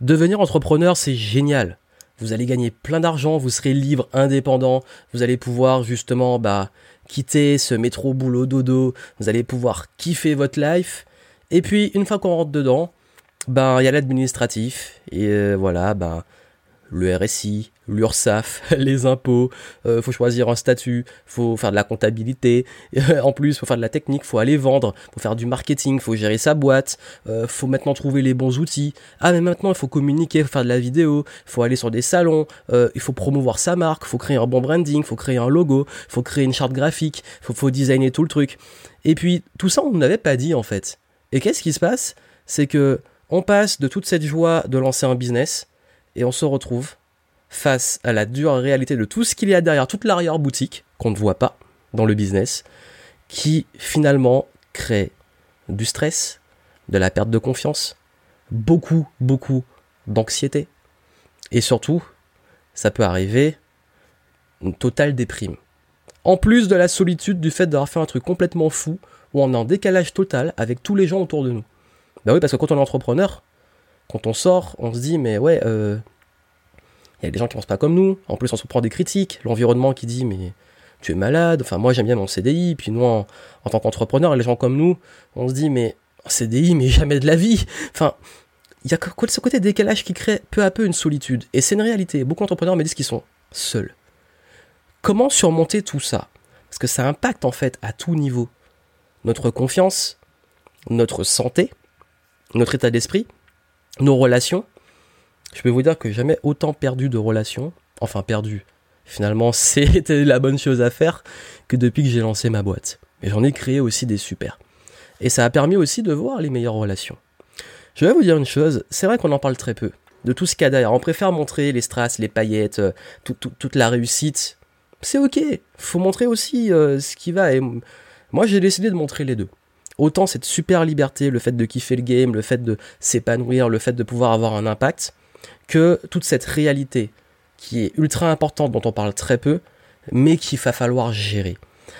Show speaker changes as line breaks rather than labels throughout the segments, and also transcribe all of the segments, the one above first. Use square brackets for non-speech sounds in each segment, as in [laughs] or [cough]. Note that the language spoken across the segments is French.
Devenir entrepreneur, c'est génial. Vous allez gagner plein d'argent, vous serez libre, indépendant, vous allez pouvoir justement bah, quitter ce métro boulot dodo, vous allez pouvoir kiffer votre life. Et puis une fois qu'on rentre dedans, ben il y a l'administratif et euh, voilà, ben le RSI, l'URSSAF, [laughs] les impôts, euh, faut choisir un statut, faut faire de la comptabilité, [laughs] en plus faut faire de la technique, faut aller vendre, faut faire du marketing, faut gérer sa boîte, euh, faut maintenant trouver les bons outils. Ah mais maintenant il faut communiquer, faut faire de la vidéo, faut aller sur des salons, euh, il faut promouvoir sa marque, faut créer un bon branding, faut créer un logo, faut créer une charte graphique, faut, faut designer tout le truc. Et puis tout ça on n'avait pas dit en fait. Et qu'est-ce qui se passe? C'est que on passe de toute cette joie de lancer un business et on se retrouve face à la dure réalité de tout ce qu'il y a derrière, toute l'arrière-boutique qu'on ne voit pas dans le business, qui finalement crée du stress, de la perte de confiance, beaucoup, beaucoup d'anxiété, et surtout, ça peut arriver une totale déprime. En plus de la solitude du fait d'avoir fait un truc complètement fou, où on est en décalage total avec tous les gens autour de nous. Ben oui, parce que quand on est entrepreneur, quand on sort, on se dit, mais ouais, euh, il y a des gens qui pensent pas comme nous. En plus, on se prend des critiques. L'environnement qui dit, mais tu es malade. Enfin, moi, j'aime bien mon CDI. Puis nous, en, tant qu'entrepreneur, les gens comme nous, on se dit, mais CDI, mais [laughs] jamais de la vie. Enfin, il y a ce côté décalage qui crée peu à peu une solitude. Et c'est une réalité. Beaucoup d'entrepreneurs me disent qu'ils sont seuls. Comment surmonter tout ça? Parce que ça impacte en fait à tout niveau. Notre confiance, notre santé, notre état d'esprit, nos relations, je peux vous dire que jamais autant perdu de relations, enfin perdu. Finalement, [laughs] c'était la bonne chose à faire que depuis que j'ai lancé ma boîte. Et j'en ai créé aussi des super. Et ça a permis aussi de voir les meilleures relations. Je vais vous dire une chose, c'est vrai qu'on en parle très peu. De tout ce qu'il y a derrière. On préfère montrer les strass, les paillettes, euh, toute la réussite. C'est ok. Faut montrer aussi euh, ce qui va. Et moi, j'ai décidé de montrer les deux. Autant cette super liberté, le fait de kiffer le game, le fait de s'épanouir, le fait de pouvoir avoir un impact, que toute cette réalité qui est ultra importante, dont on parle très peu, mais qu'il va falloir gérer.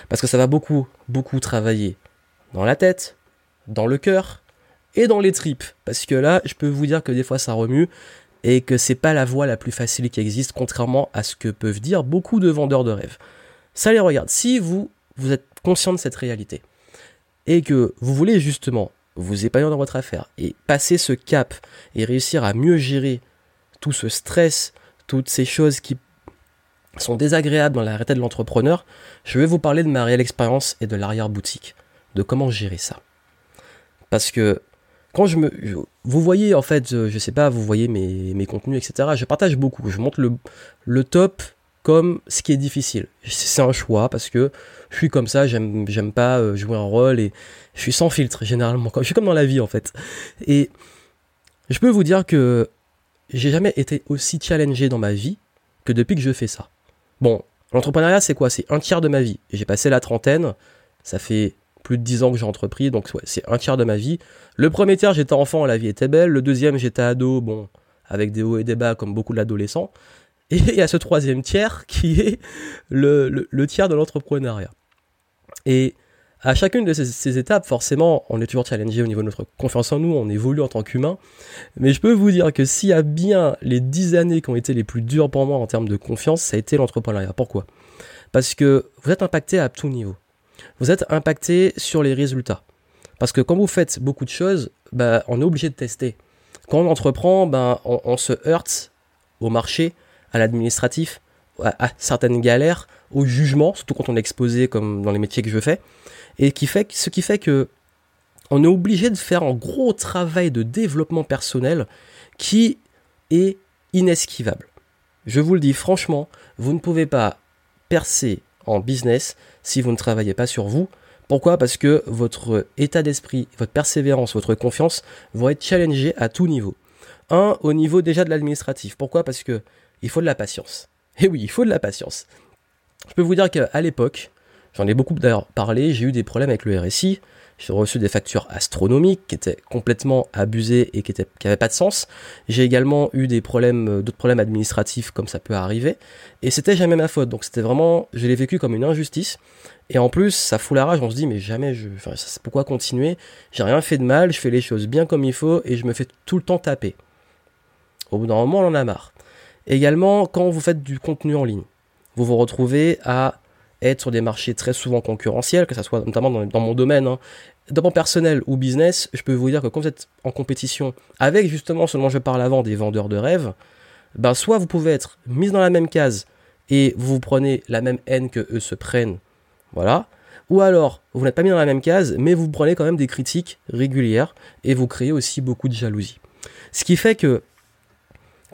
Parce que ça va beaucoup, beaucoup travailler dans la tête, dans le cœur et dans les tripes. Parce que là, je peux vous dire que des fois ça remue et que c'est pas la voie la plus facile qui existe, contrairement à ce que peuvent dire beaucoup de vendeurs de rêves. Ça les regarde. Si vous, vous êtes conscient de cette réalité et que vous voulez justement vous épanouir dans votre affaire et passer ce cap et réussir à mieux gérer tout ce stress, toutes ces choses qui sont désagréables dans la réalité de l'entrepreneur, je vais vous parler de ma réelle expérience et de l'arrière-boutique, de comment gérer ça. Parce que quand je me... vous voyez en fait, je, sais pas, vous voyez mes, mes, contenus, etc. Je partage beaucoup, je montre le, le top comme ce qui est difficile. C'est un choix parce que je suis comme ça, j'aime, j'aime pas euh, jouer un rôle et je suis sans filtre généralement. Je suis comme dans la vie en fait. Et je peux vous dire que j'ai jamais été aussi challengé dans ma vie que depuis que je fais ça. Bon, l'entrepreneuriat, c'est quoi? C'est un tiers de ma vie. J'ai passé la trentaine, ça fait plus de dix ans que j'ai entrepris, donc c'est un tiers de ma vie. Le premier tiers, j'étais enfant, la vie était belle. Le deuxième, j'étais ado, bon, avec des hauts et des bas comme beaucoup d'adolescents. Et il y a ce troisième tiers qui est le, le tiers de l'entrepreneuriat. Et à chacune de ces, étapes, forcément, on est toujours challengé au niveau de notre confiance en nous, on évolue en tant qu'humain. Mais je peux vous dire que s'il y a bien les dix années qui ont été les plus dures pour moi en termes de confiance, ça a été l'entrepreneuriat. Pourquoi? Parce que vous êtes impacté à tout niveau. Vous êtes impacté sur les résultats. Parce que quand vous faites beaucoup de choses, bah, on est obligé de tester. Quand on entreprend, bah, on, se heurte au marché, à l'administratif, à, certaines galères, au jugement, surtout quand on est exposé comme dans les métiers que je fais et qui fait, ce qui fait que on est obligé de faire un gros travail de développement personnel qui est inesquivable. Je vous le dis franchement, vous ne pouvez pas percer en business si vous ne travaillez pas sur vous. Pourquoi? Parce que votre état d'esprit, votre persévérance, votre confiance vont être challengés à tout niveau. Un, au niveau déjà de l'administratif. Pourquoi? Parce que il faut de la patience. Et oui, il faut de la patience. Je peux vous dire qu'à l'époque, J'en ai beaucoup d'ailleurs parlé, j'ai eu des problèmes avec le RSI, j'ai reçu des factures astronomiques qui étaient complètement abusées et qui n'avaient pas de sens. J'ai également eu des problèmes, euh, d'autres problèmes administratifs comme ça peut arriver. Et c'était jamais ma faute. Donc c'était vraiment, je l'ai vécu comme une injustice. Et en plus, ça fout la rage. On se dit, mais jamais je, enfin, pourquoi continuer? J'ai rien fait de mal, je fais les choses bien comme il faut et je me fais tout le temps taper. Au bout d'un moment, on en a marre. Également, quand vous faites du contenu en ligne, vous vous retrouvez à être sur des marchés très souvent concurrentiels, que ce soit notamment dans, mon domaine, hein, d'abord personnel ou business, je peux vous dire que quand vous êtes en compétition avec justement ce dont je parle avant des vendeurs de rêves, ben soit vous pouvez être mis dans la même case et vous prenez la même haine que eux se prennent, voilà, ou alors vous n'êtes pas mis dans la même case, mais vous prenez quand même des critiques régulières et vous créez aussi beaucoup de jalousie. Ce qui fait que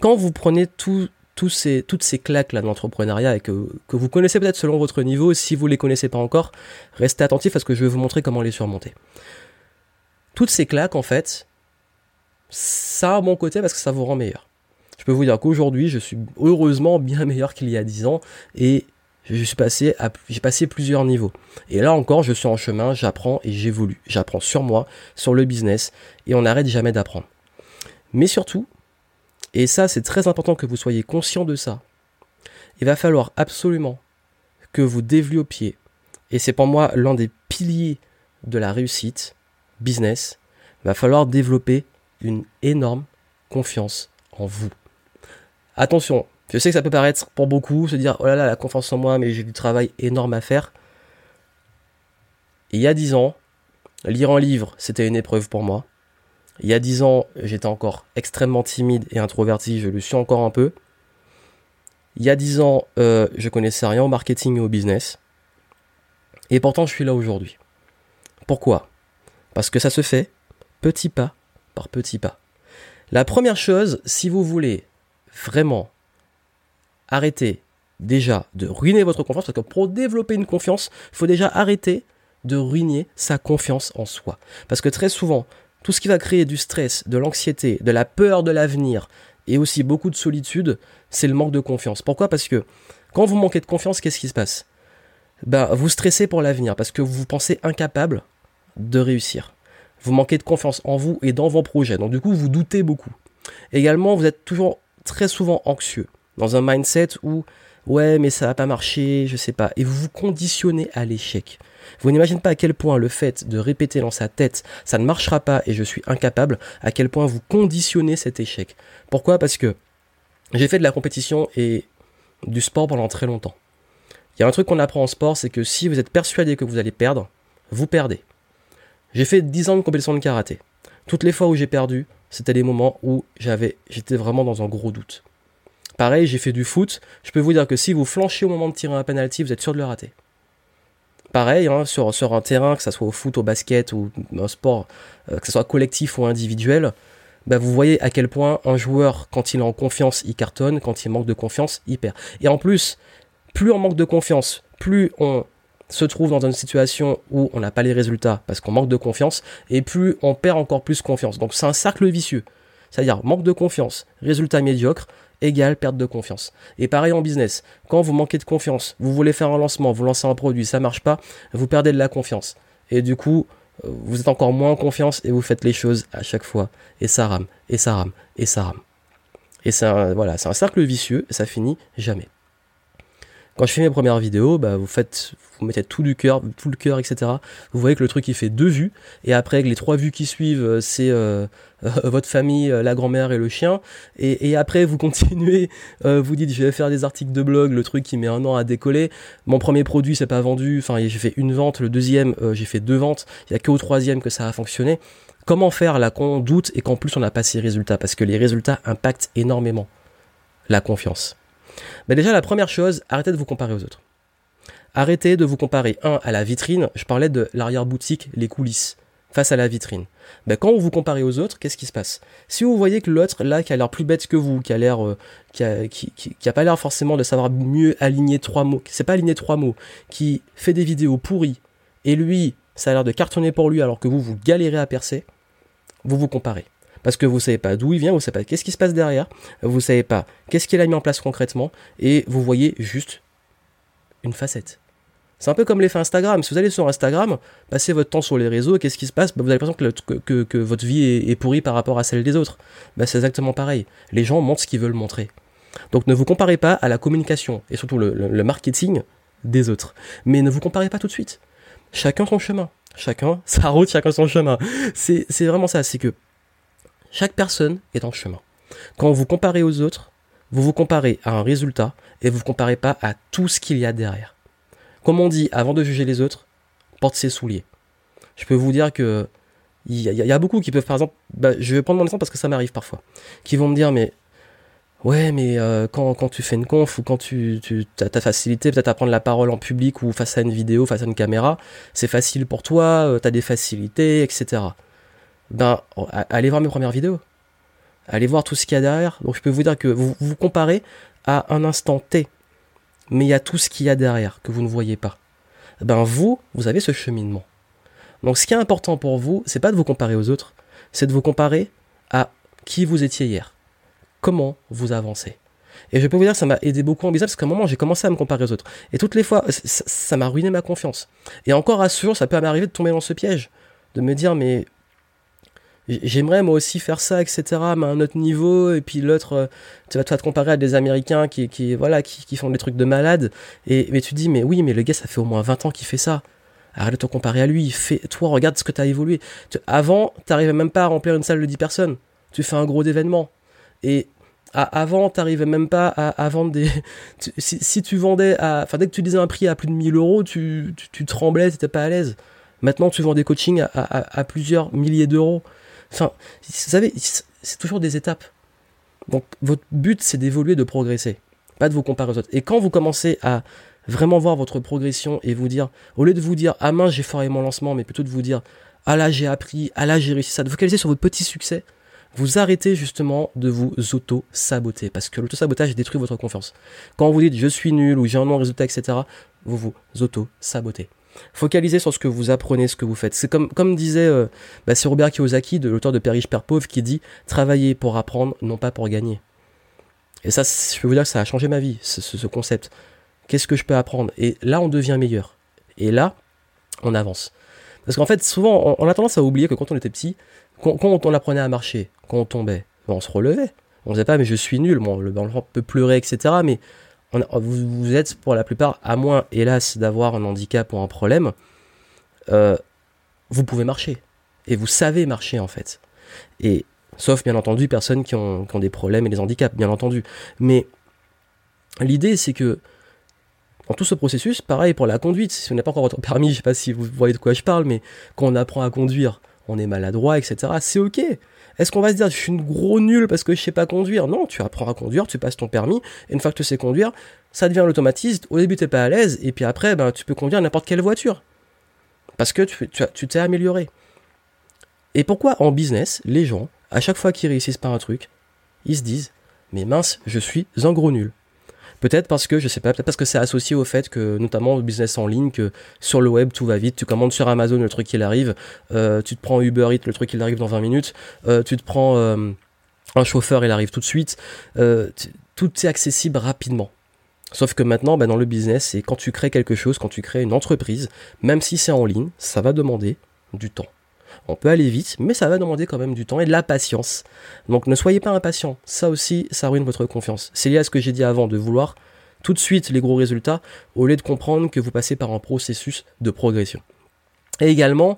quand vous prenez tout, ces, toutes ces claques là de et que, vous connaissez peut-être selon votre niveau, si vous ne les connaissez pas encore, restez attentif parce que je vais vous montrer comment les surmonter. Toutes ces claques, en fait, ça a bon côté parce que ça vous rend meilleur. Je peux vous dire qu'aujourd'hui, je suis heureusement bien meilleur qu'il y a 10 ans et je suis passé j'ai passé plusieurs niveaux. Et là encore, je suis en chemin, j'apprends et j'évolue. J'apprends sur moi, sur le business et on n'arrête jamais d'apprendre. Mais surtout, et ça, c'est très important que vous soyez conscient de ça. Il va falloir absolument que vous développiez, et c'est pour moi l'un des piliers de la réussite business, il va falloir développer une énorme confiance en vous. Attention, je sais que ça peut paraître pour beaucoup, se dire oh là là, la confiance en moi, mais j'ai du travail énorme à faire. il y a dix ans, lire un livre, c'était une épreuve pour moi. Il y a dix ans, j'étais encore extrêmement timide et introverti, je le suis encore un peu. Il y a dix ans, euh, je connaissais rien au marketing et au business. Et pourtant, je suis là aujourd'hui. Pourquoi? Parce que ça se fait petit pas par petit pas. La première chose, si vous voulez vraiment arrêter déjà de ruiner votre confiance, parce que pour développer une confiance, il faut déjà arrêter de ruiner sa confiance en soi. Parce que très souvent, tout ce qui va créer du stress, de l'anxiété, de la peur de l'avenir et aussi beaucoup de solitude, c'est le manque de confiance. Pourquoi? Parce que quand vous manquez de confiance, qu'est-ce qui se passe? Ben, Vous stressez pour l'avenir parce que vous vous pensez incapable de réussir. Vous manquez de confiance en vous et dans vos projets. Donc du coup, vous doutez beaucoup. Également, vous êtes toujours très souvent anxieux, dans un mindset où ouais, mais ça va pas marcher, je sais pas, et vous vous conditionnez à l'échec. Vous n'imaginez pas à quel point le fait de répéter dans sa tête ça ne marchera pas et je suis incapable, à quel point vous conditionnez cet échec. Pourquoi? Parce que j'ai fait de la compétition et du sport pendant très longtemps. Il y a un truc qu'on apprend en sport, c'est que si vous êtes persuadé que vous allez perdre, vous perdez. J'ai fait 10 ans de compétition de karaté. Toutes les fois où j'ai perdu, c'était des moments où j'avais, j'étais vraiment dans un gros doute. Pareil, j'ai fait du foot. Je peux vous dire que si vous flanchez au moment de tirer un penalty, vous êtes sûr de le rater. Pareil, hein, sur, un terrain, que ce soit au foot, au basket ou un sport, euh, que ce soit collectif ou individuel, bah, vous voyez à quel point un joueur, quand il est en confiance, il cartonne, quand il manque de confiance, il perd. Et en plus, plus on manque de confiance, plus on se trouve dans une situation où on n'a pas les résultats parce qu'on manque de confiance, et plus on perd encore plus confiance. Donc c'est un cercle vicieux. C'est-à-dire manque de confiance, résultat médiocre, égale perte de confiance. Et pareil en business, quand vous manquez de confiance, vous voulez faire un lancement, vous lancez un produit, ça marche pas, vous perdez de la confiance. Et du coup, euh, vous êtes encore moins en confiance et vous faites les choses à chaque fois. Et ça rame, et ça rame, et ça rame. Et c'est un, voilà, c'est un cercle vicieux, ça finit jamais. Quand je fais mes premières vidéos, bah, vous faites, vous mettez tout du cœur, tout le cœur, etc. Vous voyez que le truc il fait deux vues, et après les trois vues qui suivent, euh, c'est euh, [laughs] votre famille, euh, la grand-mère et le chien. Et, après vous [laughs] continuez, vous dites je vais faire des articles de blog, le truc qui met un an à décoller. Mon premier produit c'est pas vendu, enfin j'ai fait une vente, le deuxième j'ai fait deux ventes, il y a qu'au troisième que ça a fonctionné. Comment faire là qu'on doute et qu'en plus on n'a pas ces résultats? Parce que les résultats impactent énormément la confiance. Mais déjà, la première chose, arrêtez de vous comparer aux autres. Arrêtez de vous comparer, un, à la vitrine, je parlais de l'arrière-boutique, les coulisses, face à la vitrine. Ben, quand vous vous comparez aux autres, qu'est-ce qui se passe? Si vous voyez que l'autre, là, qui a l'air plus bête que vous, qui a l'air, euh, qui, a, qui, qui, a pas l'air forcément de savoir mieux aligner trois mots, qui sait pas aligner trois mots, qui fait des vidéos pourries, et lui, ça a l'air de cartonner pour lui alors que vous, vous galérez à percer, vous vous comparez parce que vous savez pas d'où il vient, vous savez pas qu'est-ce qui se passe derrière, vous savez pas qu'est-ce qu'il a mis en place concrètement, et vous voyez juste une facette. C'est un peu comme l'effet Instagram. Si vous allez sur Instagram, passez votre temps sur les réseaux, qu'est-ce qui se passe? Bah, Vous avez l'impression que, que, votre vie est, pourrie par rapport à celle des autres. Bah, c'est exactement pareil. Les gens montrent ce qu'ils veulent montrer. Donc ne vous comparez pas à la communication et surtout le, le marketing des autres. Mais ne vous comparez pas tout de suite. Chacun son chemin. Chacun sa route, chacun son chemin. C'est vraiment ça. C'est que chaque personne est en chemin. Quand vous comparez aux autres, vous vous comparez à un résultat et vous ne comparez pas à tout ce qu'il y a derrière. Comme on dit, avant de juger les autres, porte ses souliers. Je peux vous dire que il y, a beaucoup qui peuvent, par exemple, bah, je vais prendre mon exemple parce que ça m'arrive parfois, qui vont me dire, mais ouais, mais euh, quand, quand, tu fais une conf ou quand tu, tu as ta facilité peut-être à prendre la parole en public ou face à une vidéo, face à une caméra, c'est facile pour toi, euh, tu des facilités, etc. Ben, allez voir mes premières vidéos. Allez voir tout ce qu'il y a derrière. Donc je peux vous dire que vous vous comparez à un instant T, mais il y a tout ce qu'il y a derrière que vous ne voyez pas. Ben vous, vous avez ce cheminement. Donc ce qui est important pour vous, c'est pas de vous comparer aux autres, c'est de vous comparer à qui vous étiez hier. Comment vous avancez. Et je peux vous dire que ça m'a aidé beaucoup en business parce qu'à un moment j'ai commencé à me comparer aux autres. Et toutes les fois, ça m'a ruiné ma confiance. Et encore à ce jour, ça peut m'arriver de tomber dans ce piège. De me dire, mais j'aimerais moi aussi faire ça, etc., mais à un autre niveau, et puis l'autre, euh, tu vas te comparer à des Américains qui, qui voilà, qui, font des trucs de malade, et mais tu dis, mais oui, mais le gars, ça fait au moins 20 ans qu'il fait ça. Arrête de te comparer à lui. Fais, toi, regarde ce que tu as évolué. avant, tu n'arrivais même pas à remplir une salle de 10 personnes. Tu fais un gros événement. Et avant, tu n'arrivais même pas à, vendre des. [laughs] si, tu vendais à. Enfin, dès que tu disais un prix à plus de 1000 euros, tu, tu, tremblais, tu n'étais pas à l'aise. Maintenant, tu vends des coachings à, plusieurs milliers d'euros. Enfin, vous savez, c'est toujours des étapes. Donc, votre but, c'est d'évoluer, de progresser. Pas de vous comparer aux autres. Et quand vous commencez à vraiment voir votre progression et vous dire, au lieu de vous dire, ah mince, j'ai foiré mon lancement, mais plutôt de vous dire, ah là, j'ai appris, ah là, j'ai réussi ça, de focaliser sur votre petit succès, vous arrêtez justement de vous auto-saboter, parce que l'auto-sabotage détruit votre confiance. Quand vous dites, je suis nul, ou j'ai un non résultat, etc., vous vous auto-sabotez. Focalisez sur ce que vous apprenez, ce que vous faites. C'est comme, comme disait euh, bah, Robert Kiyosaki, de l'auteur de Père riche, Père pauvre, qui dit travailler pour apprendre, non pas pour gagner. Et ça, je peux vous dire que ça a changé ma vie, ce concept. Qu'est-ce que je peux apprendre? Et là, on devient meilleur. Et là, on avance. Parce qu'en fait, souvent, on, a tendance à oublier que quand on était petit, quand, on apprenait à marcher, quand on tombait, on se relevait. On ne disait pas, mais je suis nul, bon, le enfant peut pleurer, etc. Mais vous, êtes pour la plupart, à moins, hélas, d'avoir un handicap ou un problème, euh, vous pouvez marcher. Et vous savez marcher, en fait. Et, sauf, bien entendu, personnes qui ont, qui ont des problèmes et des handicaps, bien entendu. Mais l'idée, c'est que dans tout ce processus, pareil pour la conduite, si on n'a pas encore votre permis, je sais pas si vous voyez de quoi je parle, mais quand on apprend à conduire, on est maladroit, etc. C'est ok. Est-ce qu'on va se dire, je suis une gros nul parce que je sais pas conduire? Non, tu apprends à conduire, tu passes ton permis, et une fois que tu sais conduire, ça devient l'automatisme. Au début, t'es pas à l'aise, et puis après, ben, tu peux conduire n'importe quelle voiture. Parce que tu, tu t'es amélioré. Et pourquoi en business, les gens, à chaque fois qu'ils réussissent par un truc, ils se disent, mais mince, je suis un gros nul? Peut-être parce que, je sais pas, peut-être parce que c'est associé au fait que, notamment au business en ligne, que sur le web tout va vite, tu commandes sur Amazon le truc il arrive, euh, tu te prends Uber Eats, le truc il arrive dans 20 minutes, euh, tu te prends euh, un chauffeur, il arrive tout de suite, tout est accessible rapidement. Sauf que maintenant, bah, dans le business, c'est quand tu crées quelque chose, quand tu crées une entreprise, même si c'est en ligne, ça va demander du temps. On peut aller vite, mais ça va demander quand même du temps et de la patience. Donc ne soyez pas impatient. Ça aussi, ça ruine votre confiance. C'est lié à ce que j'ai dit avant, de vouloir tout de suite les gros résultats, au lieu de comprendre que vous passez par un processus de progression. Et également,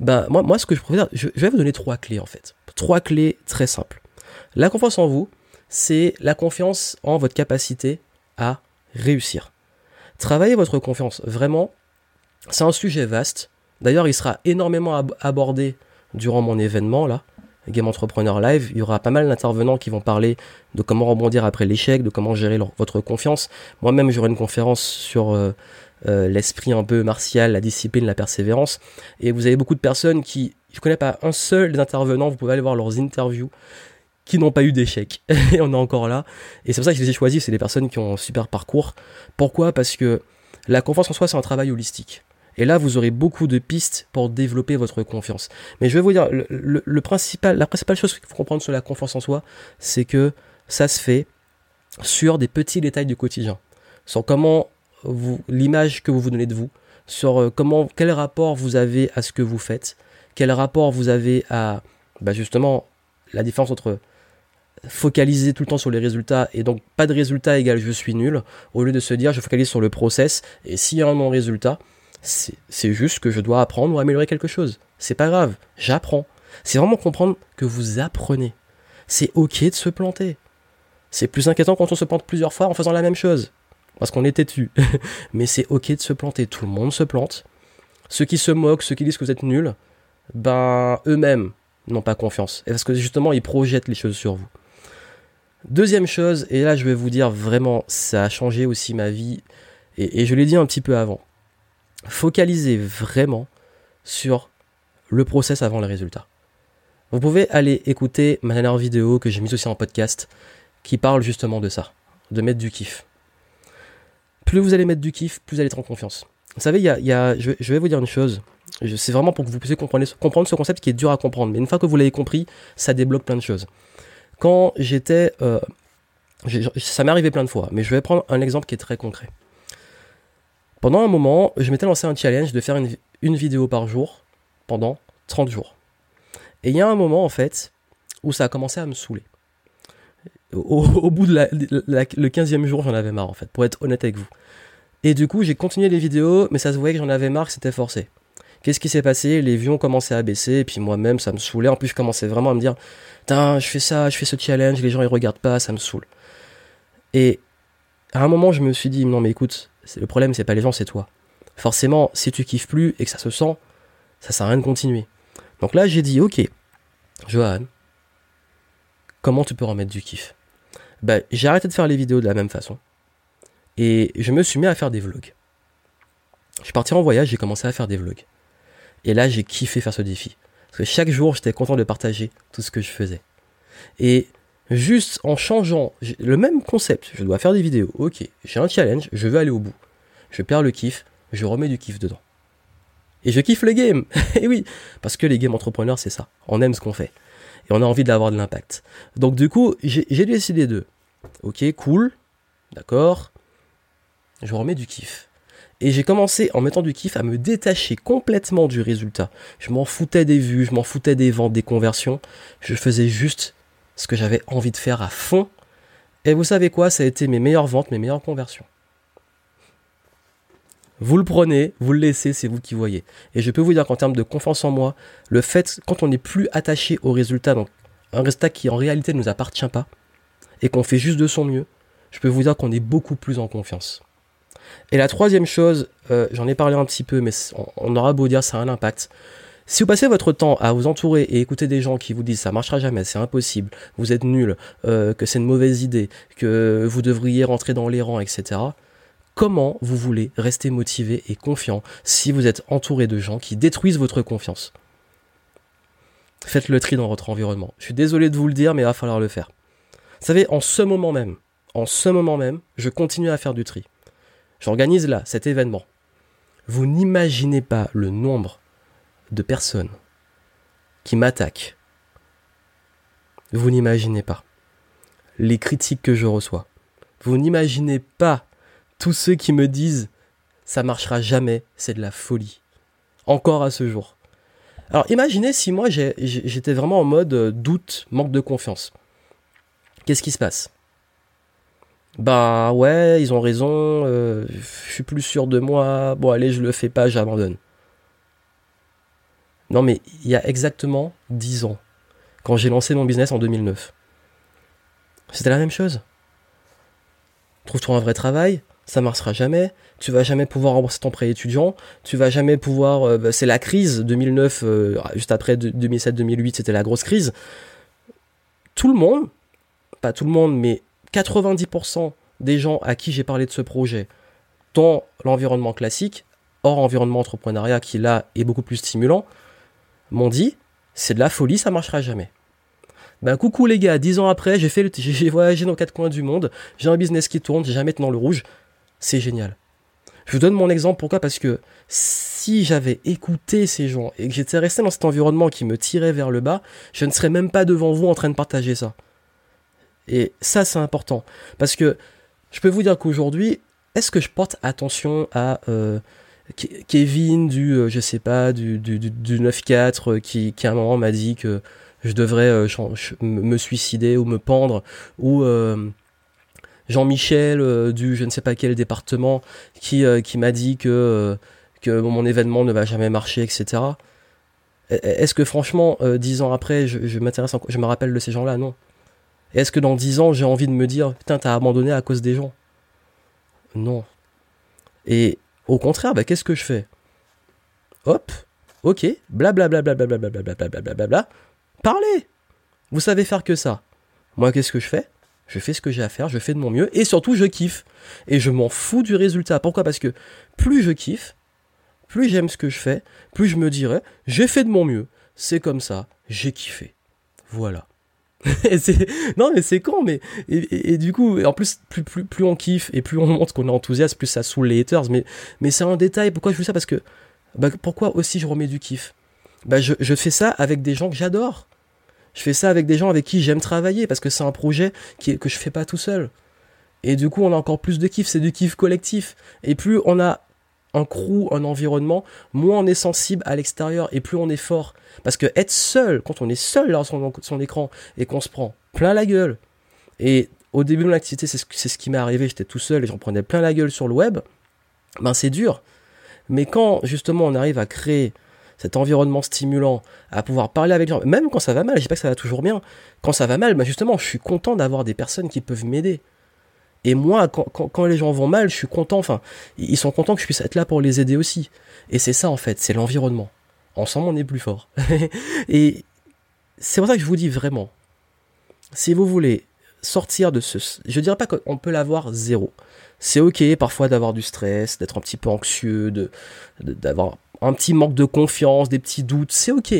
ben, moi, ce que je préfère, je, je vais vous donner trois clés en fait. Trois clés très simples. La confiance en vous, c'est la confiance en votre capacité à réussir. Travaillez votre confiance, vraiment, c'est un sujet vaste. D'ailleurs, il sera énormément abordé durant mon événement là, Game Entrepreneur Live. Il y aura pas mal d'intervenants qui vont parler de comment rebondir après l'échec, de comment gérer votre confiance. Moi-même, j'aurai une conférence sur euh, euh, l'esprit un peu martial, la discipline, la persévérance. Et vous avez beaucoup de personnes qui, je connais pas un seul des intervenants, vous pouvez aller voir leurs interviews qui n'ont pas eu d'échec. [laughs] et on est encore là. Et c'est pour ça que je les ai choisis, c'est des personnes qui ont un super parcours. Pourquoi? Parce que la confiance en soi, c'est un travail holistique. Et là, vous aurez beaucoup de pistes pour développer votre confiance. Mais je vais vous dire, le, la principale chose qu'il faut comprendre sur la confiance en soi, c'est que ça se fait sur des petits détails du quotidien. Sur comment l'image que vous vous donnez de vous, sur euh, comment, quel rapport vous avez à ce que vous faites, quel rapport vous avez à, bah justement, la différence entre focaliser tout le temps sur les résultats et donc pas de résultat égale je suis nul, au lieu de se dire je focalise sur le process et s'il y a un non-résultat, c'est juste que je dois apprendre ou améliorer quelque chose. C'est pas grave, j'apprends. C'est vraiment comprendre que vous apprenez. C'est ok de se planter. C'est plus inquiétant quand on se plante plusieurs fois en faisant la même chose. Parce qu'on est têtu. [laughs] Mais c'est ok de se planter. Tout le monde se plante. Ceux qui se moquent, ceux qui disent que vous êtes nuls, ben eux-mêmes n'ont pas confiance. Et parce que justement, ils projettent les choses sur vous. Deuxième chose, et là je vais vous dire vraiment, ça a changé aussi ma vie, et, je l'ai dit un petit peu avant. Focalisez vraiment sur le process avant le résultat. Vous pouvez aller écouter ma dernière vidéo que j'ai mise aussi en podcast qui parle justement de ça, de mettre du kiff. Plus vous allez mettre du kiff, plus vous allez être en confiance. Vous savez, y a, je, vais vous dire une chose. C'est vraiment pour que vous puissiez comprendre, comprendre ce concept qui est dur à comprendre. Mais une fois que vous l'avez compris, ça débloque plein de choses. Quand j'étais... Euh, ça m'est arrivé plein de fois, mais je vais prendre un exemple qui est très concret. Pendant un moment, je m'étais lancé un challenge de faire une, vidéo par jour pendant 30 jours. Et il y a un moment, en fait, où ça a commencé à me saouler. Au, bout de le 15e jour, j'en avais marre, en fait, pour être honnête avec vous. Et du coup, j'ai continué les vidéos, mais ça se voyait que j'en avais marre, que c'était forcé. Qu'est-ce qui s'est passé? Les vues ont commencé à baisser, et puis moi-même, ça me saoulait. En plus, je commençais vraiment à me dire, putain, je fais ça, je fais ce challenge, les gens ils regardent pas, ça me saoule. Et à un moment, je me suis dit, non mais écoute, le problème c'est pas les gens, c'est toi. Forcément, si tu kiffes plus et que ça se sent, ça sert à rien de continuer. Donc là, j'ai dit, ok, Johan, comment tu peux remettre du kiff? Bah, J'ai arrêté de faire les vidéos de la même façon. Et je me suis mis à faire des vlogs. Je suis parti en voyage, j'ai commencé à faire des vlogs. Et là, j'ai kiffé faire ce défi. Parce que chaque jour, j'étais content de partager tout ce que je faisais. Et juste en changeant le même concept, je dois faire des vidéos. Ok, j'ai un challenge, je veux aller au bout. Je perds le kiff, je remets du kiff dedans. Et je kiffe le game. [laughs] Et oui, parce que les game entrepreneurs, c'est ça. On aime ce qu'on fait. Et on a envie d'avoir de l'impact. Donc du coup, j'ai décidé de, ok, cool, d'accord, je remets du kiff. Et j'ai commencé en mettant du kiff à me détacher complètement du résultat. Je m'en foutais des vues, je m'en foutais des ventes, des conversions. Je faisais juste ce que j'avais envie de faire à fond. Et vous savez quoi Ça a été mes meilleures ventes, mes meilleures conversions. Vous le prenez, vous le laissez, c'est vous qui voyez. Et je peux vous dire qu'en termes de confiance en moi, le fait, quand on n'est plus attaché au résultat, donc un résultat qui en réalité ne nous appartient pas, et qu'on fait juste de son mieux, je peux vous dire qu'on est beaucoup plus en confiance. Et la troisième chose, euh, j'en ai parlé un petit peu, mais on, aura beau dire, ça a un impact. Si vous passez votre temps à vous entourer et écouter des gens qui vous disent ça marchera jamais, c'est impossible, vous êtes nul, euh, que c'est une mauvaise idée, que vous devriez rentrer dans les rangs, etc. Comment vous voulez rester motivé et confiant si vous êtes entouré de gens qui détruisent votre confiance? Faites le tri dans votre environnement. Je suis désolé de vous le dire, mais il va falloir le faire. Vous savez, en ce moment même, en ce moment même, je continue à faire du tri. J'organise là cet événement. Vous n'imaginez pas le nombre de personnes qui m'attaquent. Vous n'imaginez pas les critiques que je reçois. Vous n'imaginez pas tous ceux qui me disent ça marchera jamais, c'est de la folie. Encore à ce jour. Alors imaginez si moi j'étais vraiment en mode euh, doute, manque de confiance. Qu'est-ce qui se passe? Bah ouais, ils ont raison, euh, je suis plus sûr de moi, bon allez, je le fais pas, j'abandonne. Non mais il y a exactement 10 ans, quand j'ai lancé mon business en 2009, c'était la même chose. Trouve-toi un vrai travail, ça marchera jamais, tu vas jamais pouvoir rembourser ton prêt étudiant, tu vas jamais pouvoir... Euh, bah, c'est la crise 2009, euh, juste après 2007-2008, c'était la grosse crise. Tout le monde, pas tout le monde, mais 90% des gens à qui j'ai parlé de ce projet dans l'environnement classique, hors environnement entrepreneuriat qui là est beaucoup plus stimulant, m'ont dit c'est de la folie, ça marchera jamais. Ben coucou les gars, dix ans après, j'ai fait [laughs] j'ai voyagé dans quatre coins du monde, j'ai un business qui tourne, j'ai jamais été dans le rouge, c'est génial. Je vous donne mon exemple pourquoi? Parce que si j'avais écouté ces gens et que j'étais resté dans cet environnement qui me tirait vers le bas, je ne serais même pas devant vous en train de partager ça. Et ça, c'est important. Parce que je peux vous dire qu'aujourd'hui, est-ce que je porte attention à euh, Kevin du, euh, je sais pas, du, du, du 9-4 euh, qui, qui à un moment m'a dit que je devrais me suicider ou me pendre, ou Jean-Michel du je ne sais pas quel département qui, qui m'a dit que, que mon événement ne va jamais marcher, etc. Est-ce que franchement, dix ans après, je, je m'intéresse, je me rappelle de ces gens-là? Non. Est-ce que dans 10 ans, j'ai envie de me dire, putain, t'as abandonné à cause des gens? Non. Et au contraire, bah, qu'est-ce que je fais Hop, ok, blablabla, blablabla, blablabla, blablabla, parlez Vous savez faire que ça. Moi, qu'est-ce que je fais Je fais ce que j'ai à faire, je fais de mon mieux, et surtout, je kiffe. Et je m'en fous du résultat. Pourquoi Parce que plus je kiffe, plus j'aime ce que je fais, plus je me dirais, j'ai fait de mon mieux. C'est comme ça, j'ai kiffé. Voilà. [laughs] non mais c'est con mais et, du coup en plus plus, plus, plus on kiffe et plus on montre qu'on est enthousiaste plus ça saoule les haters mais mais c'est un détail. Pourquoi je fais ça? Parce que bah, pourquoi aussi je remets du kiff? Bah je, je fais ça avec des gens que j'adore. Je fais ça avec des gens avec qui j'aime travailler parce que c'est un projet qui, que je fais pas tout seul. Et du coup on a encore plus de kiff c'est du kiff collectif. Et plus on a un crew, un environnement, moins on est sensible à l'extérieur et plus on est fort. Parce que être seul, quand on est seul là sur son, écran et qu'on se prend plein la gueule, et au début de mon activité, c'est ce, qui m'est arrivé, j'étais tout seul et j'en prenais plein la gueule sur le web, ben c'est dur. Mais quand justement on arrive à créer cet environnement stimulant, à pouvoir parler avec les gens, même quand ça va mal, je dis pas que ça va toujours bien, quand ça va mal, ben justement, je suis content d'avoir des personnes qui peuvent m'aider. Et moi, quand, les gens vont mal, je suis content, enfin, ils sont contents que je puisse être là pour les aider aussi. Et c'est ça, en fait, c'est l'environnement. Ensemble, on est plus fort. [laughs] et c'est pour ça que je vous dis vraiment, si vous voulez sortir de ce... Je dirais pas qu'on peut l'avoir zéro. C'est ok parfois d'avoir du stress, d'être un petit peu anxieux, de, d'avoir un petit manque de confiance, des petits doutes, c'est ok.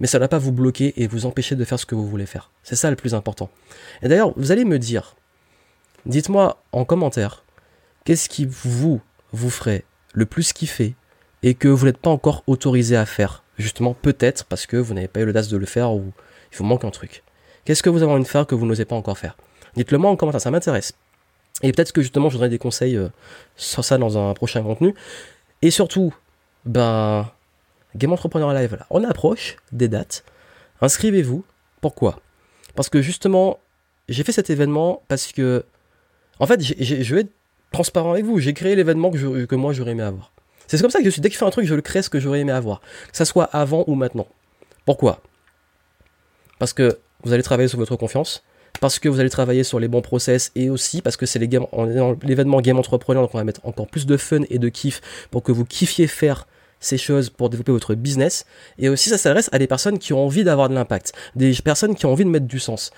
Mais ça ne va pas vous bloquer et vous empêcher de faire ce que vous voulez faire. C'est ça le plus important. Et d'ailleurs, vous allez me dire, Dites-moi en commentaire, qu'est-ce qui vous, vous ferait le plus kiffer et que vous n'êtes pas encore autorisé à faire? Justement, peut-être parce que vous n'avez pas eu l'audace de le faire ou il vous manque un truc. Qu'est-ce que vous avez envie de faire que vous n'osez pas encore faire? Dites-le moi en commentaire, ça m'intéresse. Et peut-être que justement, je donnerai des conseils euh, sur ça dans un prochain contenu. Et surtout, ben, Game Entrepreneur Live, là, on approche des dates. Inscrivez-vous. Pourquoi? Parce que justement, j'ai fait cet événement parce que en fait, je vais être transparent avec vous. J'ai créé l'événement que, moi j'aurais aimé avoir. C'est comme ça que je suis. Dès que je fais un truc, je le crée ce que j'aurais aimé avoir. Que ça soit avant ou maintenant. Pourquoi? Parce que vous allez travailler sur votre confiance. Parce que vous allez travailler sur les bons process et aussi parce que c'est l'événement Game Entrepreneur, donc on va mettre encore plus de fun et de kiff pour que vous kiffiez faire ces choses pour développer votre business. Et aussi, ça s'adresse à des personnes qui ont envie d'avoir de l'impact, des personnes qui ont envie de mettre du sens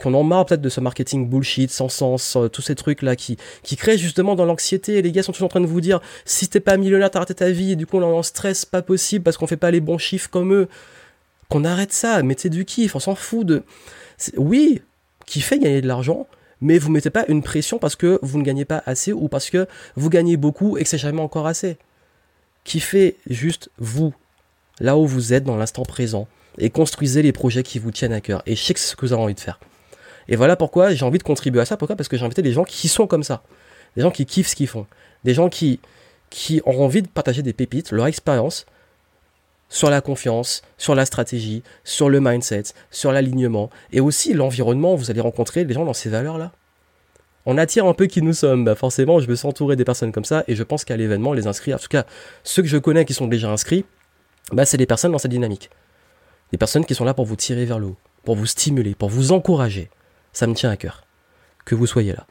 qu'on en marre peut-être de ce marketing bullshit, sans sens, euh, tous ces trucs-là qui, qui créent justement dans l'anxiété. Les gars sont toujours en train de vous dire, si t'es pas millionnaire, t'as raté ta vie, et du coup on est en stress, pas possible, parce qu'on fait pas les bons chiffres comme eux. Qu'on arrête ça, mettez du kiff, on s'en fout de... Oui, qui fait gagner de l'argent, mais vous mettez pas une pression parce que vous ne gagnez pas assez ou parce que vous gagnez beaucoup et que c'est jamais encore assez. Qui fait juste vous, là où vous êtes dans l'instant présent, et construisez les projets qui vous tiennent à cœur. Et je sais que c'est ce que vous avez envie de faire. Et voilà pourquoi j'ai envie de contribuer à ça. Pourquoi? Parce que j'ai invité des gens qui sont comme ça. Des gens qui kiffent ce qu'ils font. Des gens qui, qui ont envie de partager des pépites, leur expérience sur la confiance, sur la stratégie, sur le mindset, sur l'alignement et aussi l'environnement. Vous allez rencontrer des gens dans ces valeurs-là. On attire un peu qui nous sommes. Bah forcément, je me suis entouré des personnes comme ça et je pense qu'à l'événement, les inscrits, en tout cas ceux que je connais qui sont déjà inscrits, bah, c'est des personnes dans cette dynamique. Des personnes qui sont là pour vous tirer vers le haut, pour vous stimuler, pour vous encourager ça me tient à cœur. Que vous soyez là.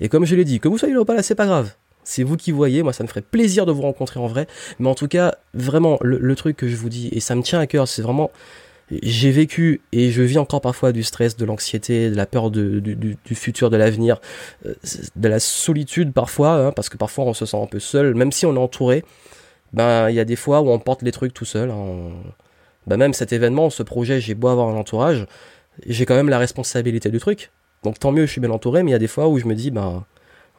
Et comme je l'ai dit, que vous soyez là ou pas là, c'est pas grave. C'est vous qui voyez, moi ça me ferait plaisir de vous rencontrer en vrai. Mais en tout cas, vraiment, le, truc que je vous dis, et ça me tient à cœur, c'est vraiment, j'ai vécu et je vis encore parfois du stress, de l'anxiété, de la peur du, futur, de l'avenir, euh, de la solitude parfois, hein, parce que parfois on se sent un peu seul, même si on est entouré. Ben, il y a des fois où on porte les trucs tout seul. Hein. Ben, même cet événement, ce projet, j'ai beau avoir un entourage, j'ai quand même la responsabilité du truc. Donc tant mieux, je suis bien entouré, mais il y a des fois où je me dis, ben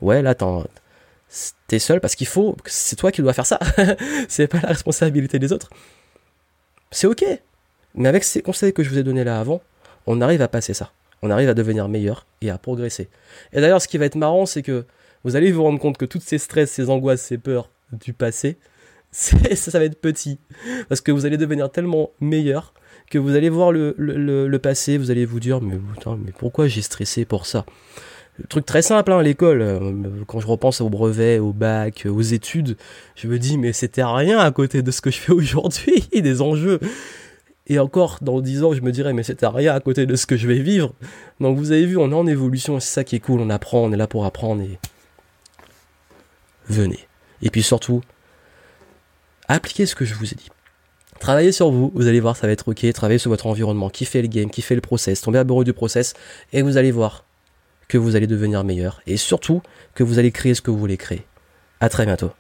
ouais, là, t'es seul parce qu'il faut, c'est toi qui dois faire ça. [laughs] c'est pas la responsabilité des autres. C'est ok. Mais avec ces conseils que je vous ai donnés là avant, on arrive à passer ça. On arrive à devenir meilleur et à progresser. Et d'ailleurs, ce qui va être marrant, c'est que vous allez vous rendre compte que toutes ces stress, ces angoisses, ces peurs du passé, [laughs] ça, ça va être petit. Parce que vous allez devenir tellement meilleur que vous allez voir le, passé, vous allez vous dire mais, mais pourquoi j'ai stressé pour ça? Truc très simple, hein, l'école. Euh, quand je repense au brevet, au bac, aux études, je me dis mais c'était rien à côté de ce que je fais [laughs] aujourd'hui, des enjeux. Et encore, dans 10 ans, je me dirais, mais c'était rien à côté de ce que je vais vivre. Donc vous avez vu, on est en évolution, c'est ça qui est cool, on apprend, on est là pour apprendre et... Venez. Et puis surtout, appliquez ce que je vous ai dit. Travaillez sur vous, vous allez voir, ça va être ok. Travaillez sur votre environnement, kiffez le game, kiffez le process, tombez amoureux du process, et vous allez voir que vous allez devenir meilleur. Et surtout, que vous allez créer ce que vous voulez créer. À très bientôt.